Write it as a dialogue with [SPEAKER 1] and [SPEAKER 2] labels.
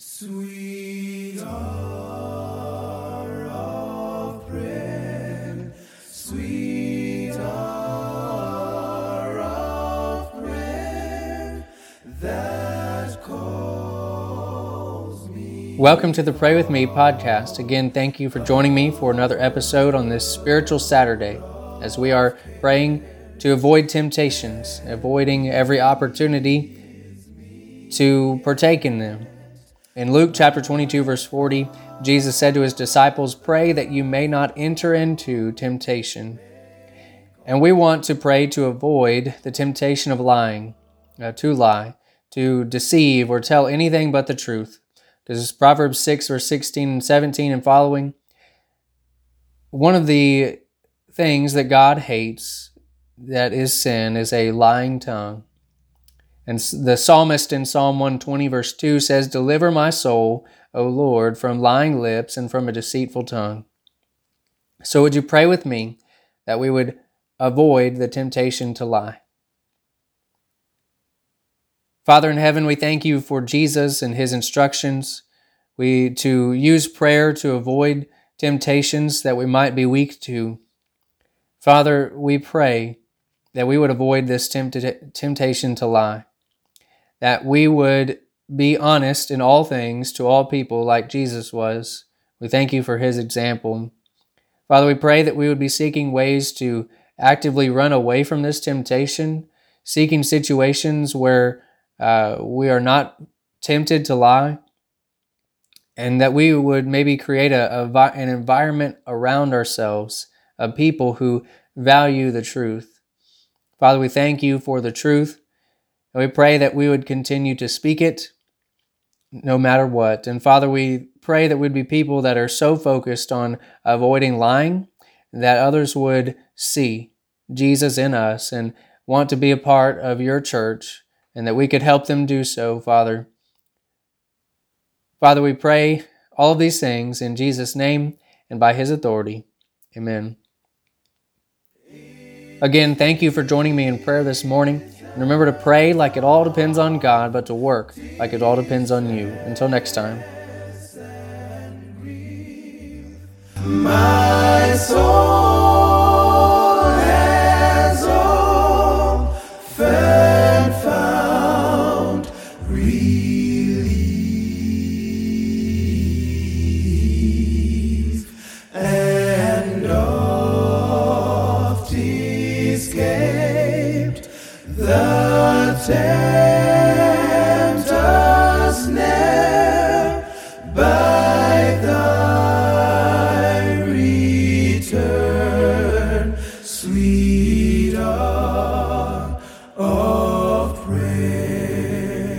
[SPEAKER 1] Sweet hour of prayer, sweet hour of prayer that calls me.
[SPEAKER 2] Welcome to the Pray With Me podcast. Again, thank you for joining me for another episode on this spiritual Saturday as we are praying to avoid temptations, avoiding every opportunity to partake in them. In Luke chapter 22, verse 40, Jesus said to his disciples, Pray that you may not enter into temptation. And we want to pray to avoid the temptation of lying, uh, to lie, to deceive, or tell anything but the truth. This is Proverbs 6, verse 16 and 17 and following. One of the things that God hates that is sin is a lying tongue. And the psalmist in Psalm 120, verse 2 says, Deliver my soul, O Lord, from lying lips and from a deceitful tongue. So would you pray with me that we would avoid the temptation to lie? Father in heaven, we thank you for Jesus and his instructions. We to use prayer to avoid temptations that we might be weak to. Father, we pray that we would avoid this temptation to lie that we would be honest in all things to all people like Jesus was. We thank you for his example. Father, we pray that we would be seeking ways to actively run away from this temptation, seeking situations where uh, we are not tempted to lie, and that we would maybe create a, a, an environment around ourselves of people who value the truth. Father, we thank you for the truth. And we pray that we would continue to speak it no matter what. And Father, we pray that we'd be people that are so focused on avoiding lying that others would see Jesus in us and want to be a part of your church and that we could help them do so, Father. Father, we pray all of these things in Jesus' name and by his authority. Amen. Again, thank you for joining me in prayer this morning. And remember to pray like it all depends on God, but to work like it all depends on you. Until next time.
[SPEAKER 1] My soul has found reason. The tempter by thy return, sweet are.